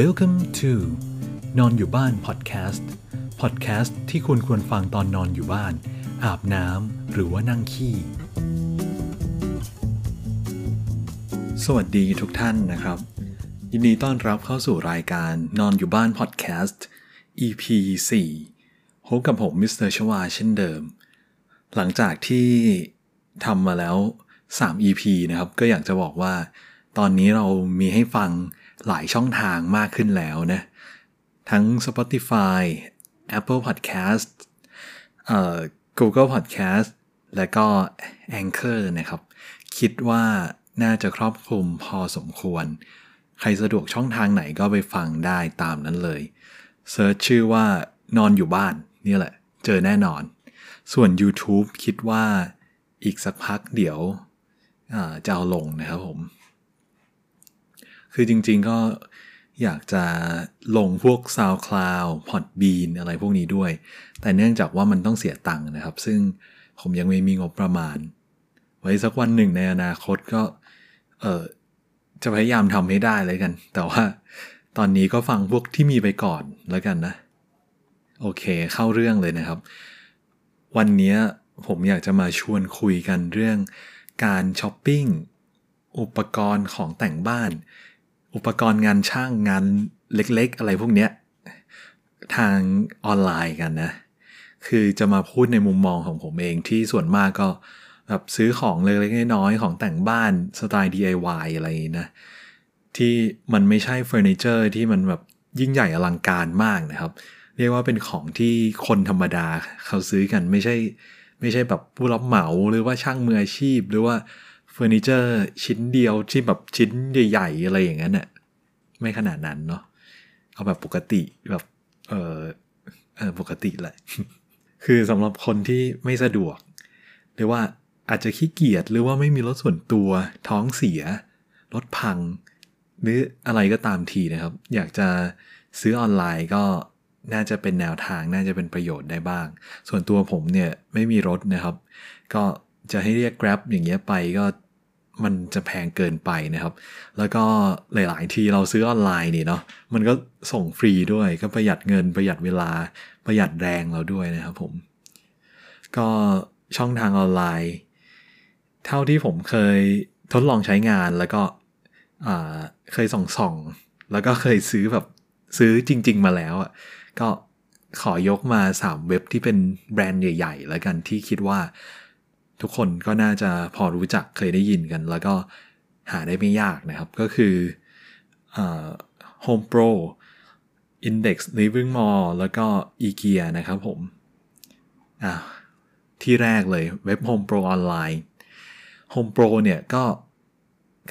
Welcome to นอนอยู่บ้านพอดแคสต์พอดแคสต์ที่คุณควรฟังตอนนอนอยู่บ้าน อาบน้ำหรือว่านั่งขี้ สวัสดีทุกท่านนะครับ ยินดีต้อนรับเข้าสู่รายการนอนอยู่บ้านพอดแคสต์ EP 4พบกับผมมิสเตอร์ชวาเช่นเดิม หลังจากที่ทำมาแล้ว 3 EP นะครับ ก็อยากจะบอกว่า ตอนนี้เรามีให้ฟัง หลายช่องทางมากขึ้นแล้วนะ ทั้ง Spotify Apple Podcast เอ่อ Google Podcast และก็ Anchor นะครับ คิดว่าน่าจะครอบคลุมพอสมควร ใครสะดวกช่องทางไหนก็ไปฟังได้ตามนั้นเลยเซิร์ชชื่อว่านอนอยู่บ้านนี่แหละ เจอแน่นอน ส่วน YouTube คิดว่าอีกสักพักเดี๋ยวจะเอาลงนะครับผม คือจริงๆก็อยากจะลงพวก SoundCloud Podbean อะไรพวกนี้ด้วย แต่เนื่องจากว่ามันต้องเสียตังค์นะครับ ซึ่งผมยังไม่มีงบประมาณ ไว้สักวันหนึ่งในอนาคตก็ เออจะพยายามทำให้ได้เลยกัน แต่ว่าตอนนี้ก็ฟังพวกที่มีไปก่อนแล้วกันนะ โอเคเข้าเรื่องเลยนะครับ วันนี้ผมอยากจะมาชวนคุยกันเรื่องการช้อปปิ้งอุปกรณ์ของแต่งบ้าน อุปกรณ์งานช่างงานเล็กๆ อะไรพวกเนี้ยทางออนไลน์กันนะ คือจะมาพูดในมุมมองของผมเองที่ส่วนมากก็แบบซื้อของเล็กๆน้อยๆของแต่งบ้านสไตล์ DIY อะไรนะ ที่มันไม่ใช่เฟอร์นิเจอร์ที่มันแบบยิ่งใหญ่อลังการมากนะครับ เรียกว่าเป็นของที่คนธรรมดาเขาซื้อกันไม่ใช่ ไม่ใช่แบบผู้รับเหมาหรือว่าช่างมืออาชีพ หรือว่า เฟอร์นิเจอร์ชิ้นเดียวที่แบบชิ้นใหญ่ๆอะไรอย่างนั้นน่ะไม่ขนาดนั้นเนาะเอาแบบปกติแบบ เออเออปกติแหละ คือสำหรับคนที่ไม่สะดวก หรือว่าอาจจะขี้เกียจหรือว่าไม่มีรถส่วนตัวท้องเสีย รถพัง หรืออะไรก็ตามทีนะครับ อยากจะซื้อออนไลน์ก็น่าจะเป็นแนวทางน่าจะเป็นประโยชน์ได้บ้าง ส่วนตัวผมเนี่ยไม่มีรถนะครับ ก็จะให้เรียก Grab อย่างเงี้ยไปก็ มันจะแพงเกินไปนะครับ แล้วก็หลาย ๆ ทีเราซื้อออนไลน์นี่เนาะ มันก็ส่งฟรีด้วย ก็ประหยัดเงินประหยัดเวลา ประหยัดแรงเราด้วยนะครับผม ก็ช่องทางออนไลน์ เท่าที่ผมเคยทดลองใช้งานแล้วก็เคยส่องส่องแล้วก็เคยซื้อแบบซื้อจริง ๆ มาแล้วอะ ก็ขอยกมา 3 เว็บที่เป็นแบรนด์ใหญ่ ๆ แล้วกันที่คิดว่า ทุกคนก็น่าจะพอรู้จักเคยได้ยินกัน แล้วก็หาได้ไม่ยากนะครับ ก็คือ Home Pro Index Living Mall แล้วก็ IKEA นะครับผมที่แรกเลยเว็บ Home Pro ออนไลน์ Home Pro เนี่ยก็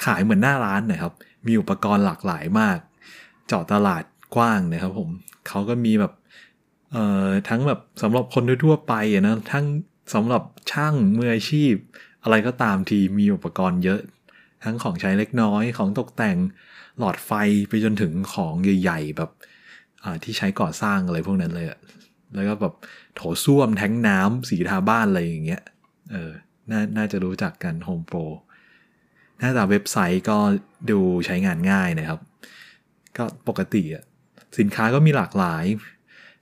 ขายเหมือนหน้าร้านนะครับ มีอุปกรณ์หลากหลายมาก เจาะตลาดกว้างนะครับผมเขาก็มีแบบทั้งแบบสำหรับคนทั่วไปนะทั้ง สำหรับช่างมืออาชีพ อะไรก็ตามทีมีอุปกรณ์เยอะ ทั้งของใช้เล็กน้อยของตกแต่งหลอดไฟไปจนถึงของใหญ่ๆแบบที่ใช้ก่อสร้างอะไรพวกนั้นเลยอะแล้วก็แบบโถส้วมแท้งน้ำสีทาบ้านอะไรอย่างเงี้ยเออน่าน่าจะรู้จักกัน Home Pro หน้าตาเว็บไซต์ก็ดูใช้งานง่ายนะครับ ก็ปกติอะสินค้าก็มีหลากหลาย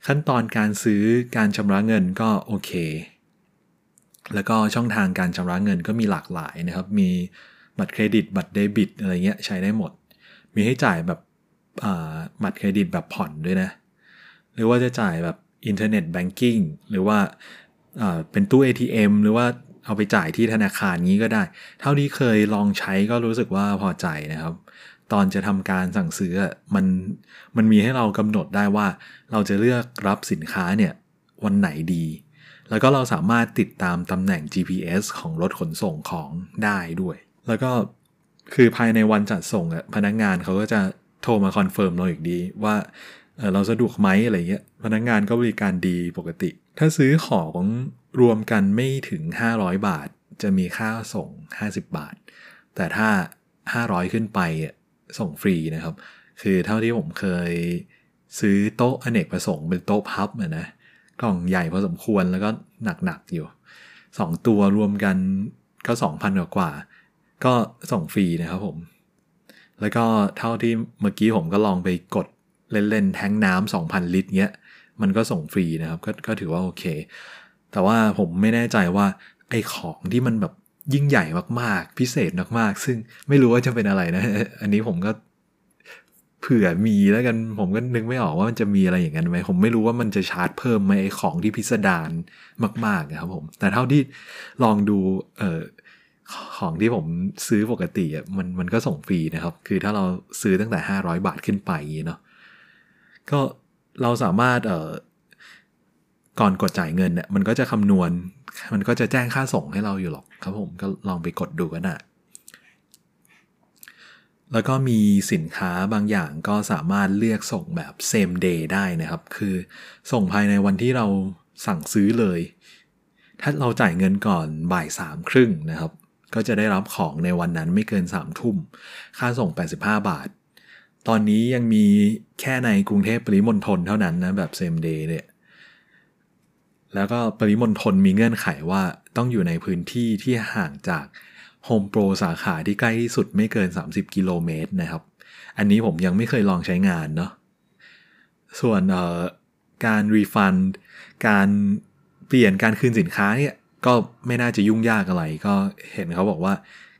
ขั้นตอนการซื้อการชำระเงินก็โอเค แล้วก็ช่องทางการชำระเงินก็มีหลากหลายนะครับ มีบัตรเครดิต บัตรเดบิต อะไรเงี้ยใช้ได้หมด มีให้จ่ายแบบบัตรเครดิตแบบผ่อนด้วยนะ หรือว่าจะจ่ายแบบอินเทอร์เน็ตแบงกิ้งหรือว่าเป็นตู้ ATM หรือว่าเอาไปจ่ายที่ธนาคารงี้ก็ได้ เท่าที่เคยลองใช้ก็รู้สึกว่าพอใจนะครับ ตอนจะทำการสั่งซื้อมันมันมีให้เรากำหนดได้ว่า เราจะเลือกรับสินค้าเนี่ยวันไหนดี แล้วก็เราสามารถติดตามตำแหน่ง GPS ของรถขนส่งของได้ด้วย แล้วก็คือภายในวันจัดส่งอะพนักงานเขาก็จะโทรมา confirm เราอีกทีว่าเราสะดวกไหมอะไรเงี้ยพนักงงานก็บริการดีปกติ ถ้าซื้อของรวมกันไม่ถึง 500 บาท จะมีค่าส่ง 50 บาท แต่ถ้า 500 ขึ้นไปส่งฟรีนะครับ คือเท่าที่ผมเคยซื้อโต๊ะอเนกประสงค์เป็นโต๊ะพับนะ กล่องใหญ่พอสมควรแล้วก็หนักๆอยู่ 2 ตัวรวมกันก็ 2,000กว่า ก็ส่งฟรีนะครับผม แล้วก็เท่าที่เมื่อกี้ผมก็ลองไปกดเล่นๆแทงน้ำสองพันลิตรเงี้ย มันก็ส่งฟรีนะครับกก็ถือว่าโอเค แต่ว่าผมไม่แน่ใจว่าไอ้ของที่มันแบบยิ่งใหญ่มากๆ พิเศษมากๆ ซึ่งไม่รู้ว่าจะเป็นอะไรนะ อันนี้ผมก็ เผื่อมีแล้วกันผมก็นึกไม่ออกว่ามันจะมีอะไรอย่างนั้นไหมผมไม่รู้ว่ามันจะชาร์จเพิ่มไหมไอ้ของที่พิสดารมากๆนะครับผม แต่เท่าที่ลองดูเออของที่ผมซื้อปกติอะมันมันก็ส่งฟรีนะครับ คือถ้าเราซื้อตั้งแต่ 500 บาทขึ้นไปเนาะก็เราสามารถเออก่อนกดจ่ายเงินเนี่ยมันก็จะคำนวณ มันก็จะแจ้งค่าส่งให้เราอยู่หรอกครับผมก็ลองไปกดดูกันนะ แล้วก็มีสินค้าบางอย่างก็สามารถเลือกส่งแบบ same day ได้นะครับ คือส่งภายในวันที่เราสั่งซื้อเลย ถ้าเราจ่ายเงินก่อนบ่ายสามครึ่งนะครับ ก็จะได้รับของในวันนั้นไม่เกิน3ทุ่ม ค่าส่ง 85 บาท ตอนนี้ยังมีแค่ในกรุงเทพปริมณฑลเท่านั้นนะแบบ same day เนี่ย แล้วก็ปริมณฑลมีเงื่อนไขว่าต้องอยู่ในพื้นที่ที่ห่างจาก HomePro สาขาที่ใกล้ที่สุดไม่เกิน 30 กิโลเมตรนะครับ อันนี้ผมยังไม่เคยลองใช้งานเนาะส่วนการ refund การเปลี่ยนการคืนสินค้าเนี่ยก็ไม่น่าจะยุ่งยากอะไร ก็เห็นเขาบอกว่า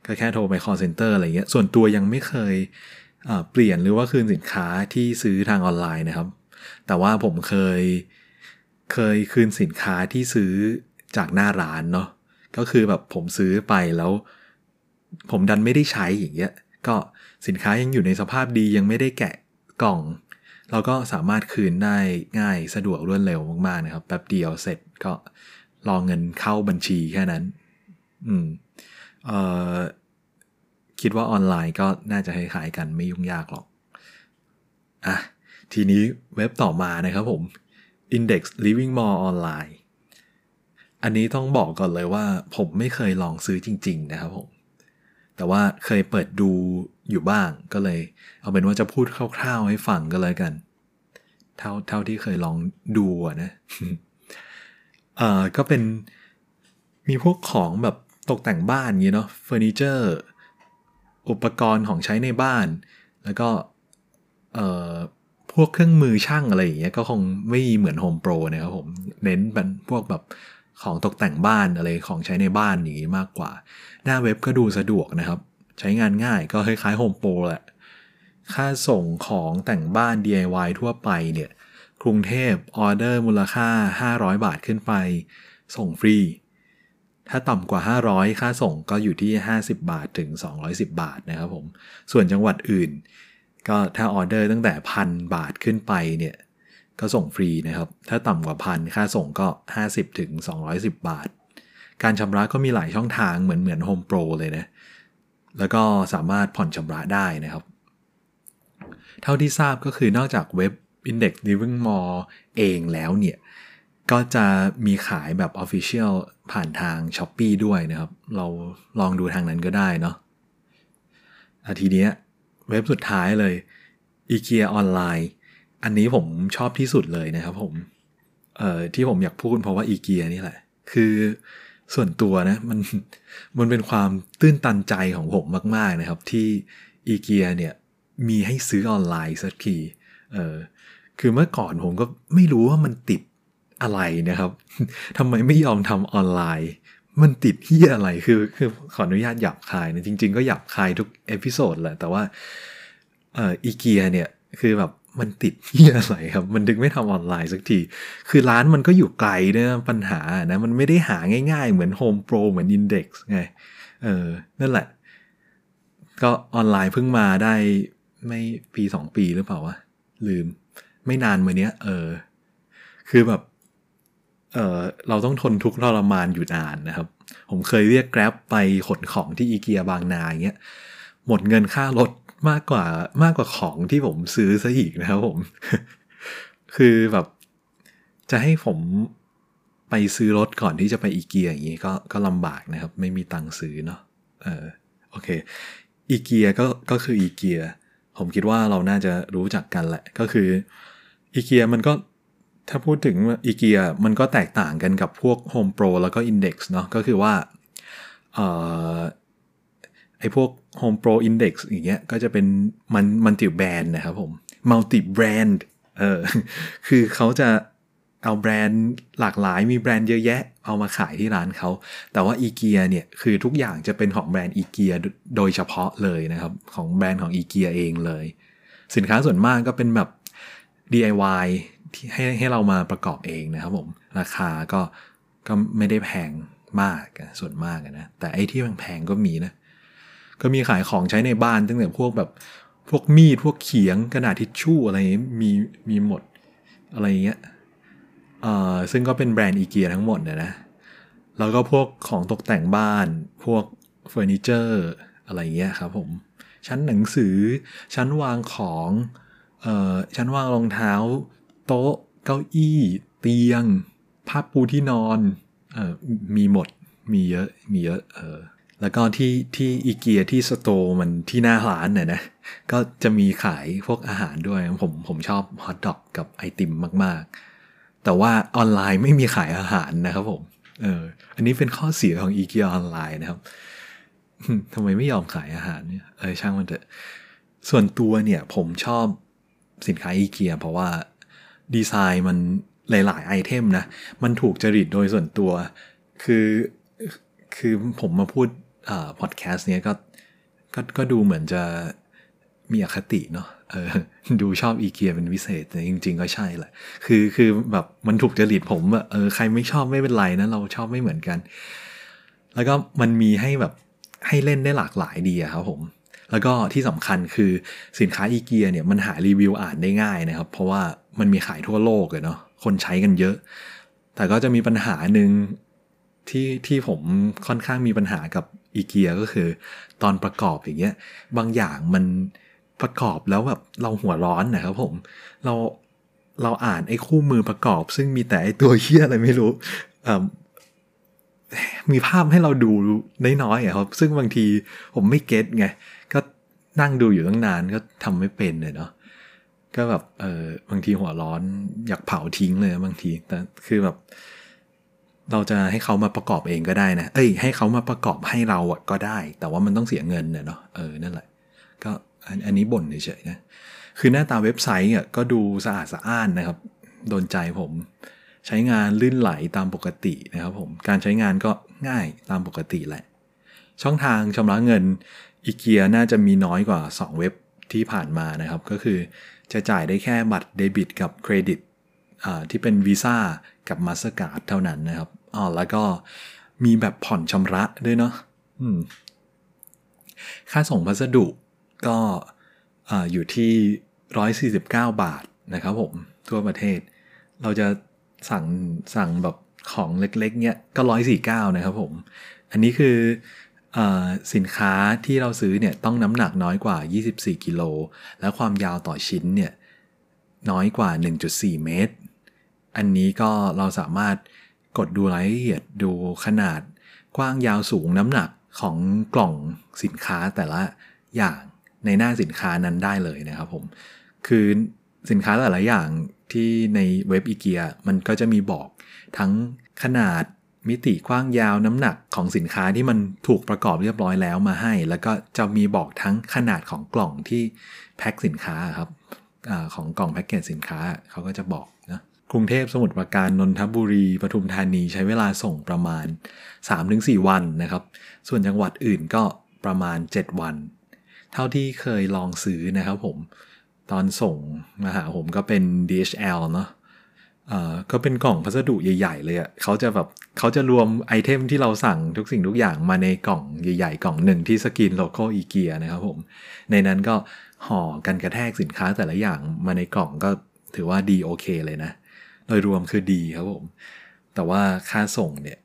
ก็แค่โทรไป call center อะไรเงี้ย ส่วนตัวยังไม่เคยเปลี่ยนหรือว่าคืนสินค้าที่ซื้อทางออนไลน์นะครับ แต่ว่าผมเคยเคยคืนสินค้าที่ซื้อจากหน้าร้านเนาะ ก็คือแบบผมซื้อไปแล้ว ผมดันไม่ได้ใช้อย่างเงี้ยก็สินค้ายังอยู่ในสภาพดียังไม่ได้แกะกล่อง เราก็สามารถคืนได้ง่ายสะดวกรวดเร็วมากๆนะครับแป๊บเดียวเสร็จก็รอเงินเข้าบัญชีแค่นั้น อืมเอ่อคิดว่าออนไลน์ก็น่าจะคล้ายๆกันไม่ยุ่งยากหรอก อะ ทีนี้เว็บต่อมานะครับผม Index Living More Online อันนี้ต้องบอกก่อนเลยว่า ผมไม่เคยลองซื้อจริง ๆ นะครับผม แต่ว่าเคยเปิดดูอยู่บ้างก็เลย เอาเป็นว่าจะพูดคร่าวๆให้ฟังก็เลยกัน เท่าเท่าที่เคยลองดูนะเอ่อก็เป็นมีพวกของแบบตกแต่งบ้านเงี้เนาะเฟอร์นิเจอร์ อุปกรณ์ของใช้ในบ้าน แล้วก็เอ่อพวกเครื่องมือช่างอะไรอย่างเงี้ยก็คงไม่เหมือน HomePro นะครับผม เน้นเป็นพวกแบบ ของตกแต่งบ้านอะไรของใช้ในบ้านอย่างนี้มากกว่า หน้าเว็บก็ดูสะดวกนะครับ ใช้งานง่ายก็คล้ายๆโฮมโปรแหละ ค่าส่งของแต่งบ้าน DIY ทั่วไปเนี่ย กรุงเทพออเดอร์มูลค่า 500 บาทขึ้นไป ส่งฟรี ถ้าต่ำกว่า 500 ค่าส่งก็อยู่ที่ 50 บาทถึง 210 บาทนะครับผม ส่วนจังหวัดอื่น ก็ถ้าออเดอร์ตั้งแต่พันบาทขึ้นไปเนี่ย ก็ส่งฟรีนะครับ ถ้าต่ำกว่าพันค่าส่งก็ 50ถึง210 บาท การชำระก็มีหลายช่องทางเหมือนเหมือน Home Pro เลยนะ แล้วก็สามารถผ่อนชำระได้นะครับ เท่าที่ทราบก็คือนอกจากเว็บ Index Living Mall เองแล้วเนี่ย ก็จะมีขายแบบ Official ผ่านทาง s h อ p e e ด้วยนะครับ เราลองดูทางนั้นก็ได้เนาะทีเนี้ยเว็บสุดท้ายเลย IKEA ออนไลน์ อันนี้ผมชอบที่สุดเลยนะครับผม เอ่อที่ผมอยากพูดเพราะว่าอีเกียนี่แหละ คือส่วนตัวนะมันมันเป็นความตื้นตันใจของผมมาก ๆนะครับ ที่อีเกียเนี่ยมีให้ซื้อออนไลน์สักทีเออคือเมื่อก่อนผมก็ไม่รู้ว่ามันติดอะไรนะครับทำไมไม่ยอมทำออนไลน์ มันติดที่อะไรคือคือขออนุญาตหยาบคายนะจริง ๆ ก็หยาบคายทุก episode แหละแต่ว่าเอ่ออีเกียเนี่ยคือแบบ มันติดที่อะไรครับ มันถึงไม่ทำออนไลน์สักที คือร้านมันก็อยู่ไกลเนี่ยปัญหานะ มันไม่ได้หาง่ายๆ เหมือน Home Pro เหมือน Index ไง เออ นั่นแหละ ก็ออนไลน์เพิ่งมาได้ไม่ปีสองปีหรือเปล่าวะ ลืม ไม่นานมาเนี้ย เออ คือแบบ เออเราต้องทนทุกข์ทรมานอยู่นานนะครับ ผมเคยเรียกแกร็บไปขนของที่อีเกียบางนายเงี้ย หมดเงินค่ารถ มากกว่ามากกว่าของที่ผมซื้อซะอีกนะครับผม คือแบบจะให้ผมไปซื้อรถก่อนที่จะไปอีเกียอย่างนี้ก็ก็ลำบากนะครับ ไม่มีตังค์ซื้อเนาะเออโอเคอีเกียก็ก็คืออีเกียผมคิดว่าเราน่าจะรู้จักกันแหละ ก็คืออีเกียมันก็ถ้าพูดถึงอีเกียมันก็แตกต่างกันกับพวก Home Pro แล้วก็ Index เนาะก็คือว่าเออ ไอ้พวก Home Pro Index อย่างเงี้ยก็จะเป็นมันมันติแบรนด์นะครับผมมัลติแบรนด์เออคือเขาจะเอาแบรนด์หลากหลายมีแบรนด์เยอะแยะ เอามาขายที่ร้านเขา แต่ว่าอีเกียเนี่ยคือทุกอย่างจะเป็นของแบรนด์อีเกียโดยเฉพาะเลยนะครับ ของแบรนด์ของอีเกียเองเลย สินค้าส่วนมากก็เป็นแบบ DIY ที่ให้ให้เรามาประกอบเองนะครับผม ราคาก็ก็ไม่ได้แพงมากส่วนมากนะ แต่ไอ้ที่แพงๆก็มีนะ ก็มีขายของใช้ในบ้านตั้งแต่พวกแบบพวกมีดพวกเขียงกระดาษทิชชู่อะไรมีมีหมดอะไรเงี้ยเอ่อซึ่งก็เป็นแบรนด์อีเกียทั้งหมดนะนะ แล้วก็พวกของตกแต่งบ้าน พวกเฟอร์นิเจอร์อะไรเงี้ยครับผม ชั้นหนังสือ ชั้นวางของเอ่อชั้นวางรองเท้า โต๊ะ เก้าอี้ เตียง ผ้าปูที่นอนเอ่อมีหมด มีเยอะ มีเยอะ เออ แล้วก็ที่ที่อีเกียที่ store มันที่หน้าร้านเนี่ยนะ ก็จะมีขายพวกอาหารด้วย ผมผมชอบฮอทดอกกับไอติมมาก ๆ แต่ว่าออนไลน์ไม่มีขายอาหารนะครับผม เออ อันนี้เป็นข้อเสียของอีเกียออนไลน์นะครับทำไมไม่ยอมขายอาหารเนี่ยเออช่างมันเถอะ ส่วนตัวเนี่ยผมชอบสินค้าอีเกียเพราะว่าดีไซน์มันหลาย ๆ ไอเทมนะ มันถูกจริตโดยส่วนตัว คือ คือผมมาพูด พอดแคสต์เนี้ยก็ก็ก็ดูเหมือนจะมีอคติเนาะเออดูชอบอีเกียเป็นพิเศษแต่จริง ๆ ก็ใช่แหละ คือคือแบบมันถูกจริตผมอะเออใครไม่ชอบไม่เป็นไรนะ เราชอบไม่เหมือนกัน แล้วก็มันมีให้แบบให้เล่นได้หลากหลายดีอะครับผม แล้วก็ที่สำคัญคือสินค้าอีเกียเนี่ยมันหารีวิวอ่านได้ง่ายนะครับ เพราะว่ามันมีขายทั่วโลกเลยเนาะคนใช้กันเยอะ แต่ก็จะมีปัญหาหนึ่งที่ที่ผมค่อนข้างมีปัญหากับ อีเกียก็คือ ตอนประกอบอย่างเงี้ย บางอย่างมันประกอบแล้วแบบเราหัวร้อนนะครับผม เราเราอ่านไอ้คู่มือประกอบ ซึ่งมีแต่ไอ้ตัวเฮี้ยอะไรไม่รู้มีภาพให้เราดูน้อยๆอะครับ ซึ่งบางทีผมไม่เก็ตไง ก็นั่งดูอยู่ตั้งนานก็ทำไม่เป็นเลยเนาะ ก็แบบเออบางทีหัวร้อนอยากเผาทิ้งเลยบางที แต่คือแบบ เราจะให้เขามาประกอบเองก็ได้นะ เอ้ย ให้เขามาประกอบให้เราอะก็ได้ แต่ว่ามันต้องเสียเงินเนาะ เออ นั่นแหละ ก็อันนี้บ่นเฉยๆนะ คือหน้าตาเว็บไซต์อะก็ดูสะอาดสะอ้านนะครับ โดนใจผม ใช้งานลื่นไหลตามปกตินะครับผม การใช้งานก็ง่ายตามปกติแหละ ช่องทางชำระเงินอีเกียน่าจะมีน้อยกว่า 2 เว็บที่ผ่านมานะครับ ก็คือจะจ่ายได้แค่บัตรเดบิตกับเครดิต ที่เป็นวีซ่ากับ Mastercard เท่านั้นนะครับอ๋อแล้วก็มีแบบผ่อนชำระด้วยเนาะค่าส่งพัสดุก็อยู่ที่ 149 บาทนะครับผม ทั่วประเทศ เราจะสั่งสั่งแบบของเล็กๆ เนี่ยก็ร้อยสี่เก้านะครับผม อันนี้คือสินค้าที่เราซื้อเนี่ยต้องน้ำหนักน้อยกว่า 24 กิโล และความยาวต่อชิ้นเนี่ยน้อยกว่า 1.4 เมตร อันนี้ก็เราสามารถกดดูรายละเอียดดูขนาดกว้างยาวสูงน้ำหนักของกล่องสินค้าแต่ละอย่างในหน้าสินค้านั้นได้เลยนะครับผม คือสินค้าแต่ละอย่างที่ในเว็บอีเกียมันก็จะมีบอกทั้งขนาดมิติกว้างยาวน้ำหนักของสินค้าที่มันถูกประกอบเรียบร้อยแล้วมาให้ แล้วก็จะมีบอกทั้งขนาดของกล่องที่แพ็คสินค้าครับอของกล่องแพ็กเกจสินค้าเขาก็จะบอก กรุงเทพสมุทรปราการนนทบุรีปทุมธานีใช้เวลาส่งประมาณ 3-4 วันนะครับ ส่วนจังหวัดอื่นก็ประมาณ 7 วัน เท่าที่เคยลองซื้อนะครับผมตอนส่งมาหาผมก็เป็น DHL เนาะอ่าก็เป็นกล่องพัสดุใหญ่ๆ เลยอะ่ะเขาจะแบบเขาจะรวม item ที่เราสั่งทุกสิ่งทุกอย่างมาในกล่องใหญ่ๆ กล่องหนึ่งที่สกรีนโลโก้อีเกียนะครับผม ในนั้นก็ห่อกันกระแทกสินค้าแต่ละอย่างมาในกล่องก็ถือว่าดีโอเคเลยนะ โดยรวมคือดีครับผม แต่ว่าค่าส่งเนี่ย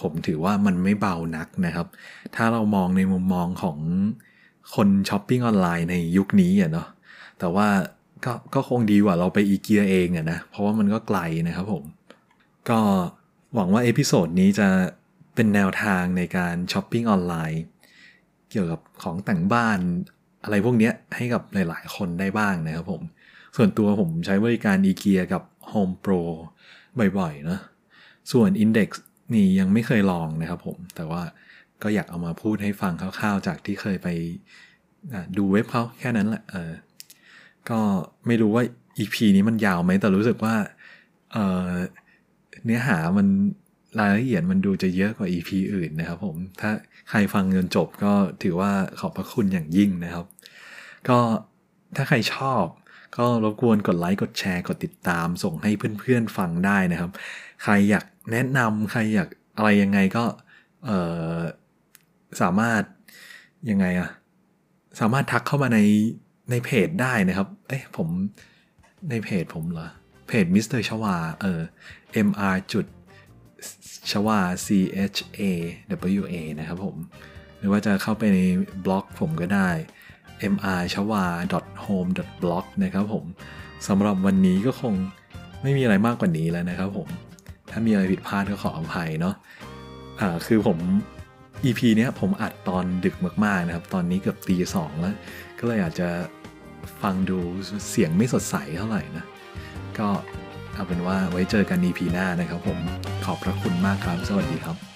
ผมถือว่ามันไม่เบานักนะครับ ถ้าเรามองในมุมมองของคนช้อปปิ้งออนไลน์ในยุคนี้อะเนาะแต่ว่าก็ก็คงดีกว่าเราไปอีเกียเองอะนะ เพราะว่ามันก็ไกลนะครับผม ก็หวังว่า episode นี้จะเป็นแนวทางในการช้อปปิ้งออนไลน์ เกี่ยวกับของแต่งบ้านอะไรพวกนี้ให้กับหลาย ๆ คนได้บ้างนะครับผม ส่วนตัวผมใช้บริการอีเกียกับ Home Pro บ่อยๆนะส่วน Index นี่ยังไม่เคยลองนะครับผม แต่ว่าก็อยากเอามาพูดให้ฟังคร่าวๆ จากที่เคยไปดูเว็บเขาแค่นั้นแหละเออก็ไม่รู้ว่า EP นี้มันยาวไหมแต่รู้สึกว่าเออเนื้อหามันรายละเอียดมันดูจะเยอะกว่า EP อื่นนะครับผม ถ้าใครฟังจนจบก็ถือว่าขอบพระคุณอย่างยิ่งนะครับ ก็ถ้าใครชอบ ก็รบกวนกดไลค์กดแชร์กดติดตาม ส่งให้เพื่อนๆฟังได้นะครับ ใครอยากแนะนำใครอยากอะไรยังไงก็สามารถยังไงอะสามารถทักเข้ามาในในเพจได้นะครับ เอ้ยผมในเพจผมเหรอ เพจมิสเตอร์ชวาเออ mr จุดชวา c h a w a นะครับผม หรือว่าจะเข้าไปในบล็อกผมก็ได้ mr ชวา home blog นะครับผมสำหรับวันนี้ก็คงไม่มีอะไรมากกว่านี้แล้วนะครับผม ถ้ามีอะไรผิดพลาดก็ขออภัยเนาะอ่าคือผม EP เนี้ยผมอัดตอนดึกมากๆนะครับ ตอนนี้เกือบตีสองแล้ว ก็เลยอาจจะฟังดูเสียงไม่สดใสเท่าไหร่นะ ก็เอาเป็นว่าไว้เจอกัน EP หน้านะครับผม ขอบพระคุณมากครับ สวัสดีครับ